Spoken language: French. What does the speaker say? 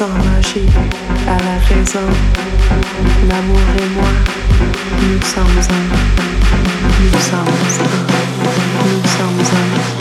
sans magie à la raison. L'amour et moi, nous sommes un. Nous sommes un. Nous sommes un.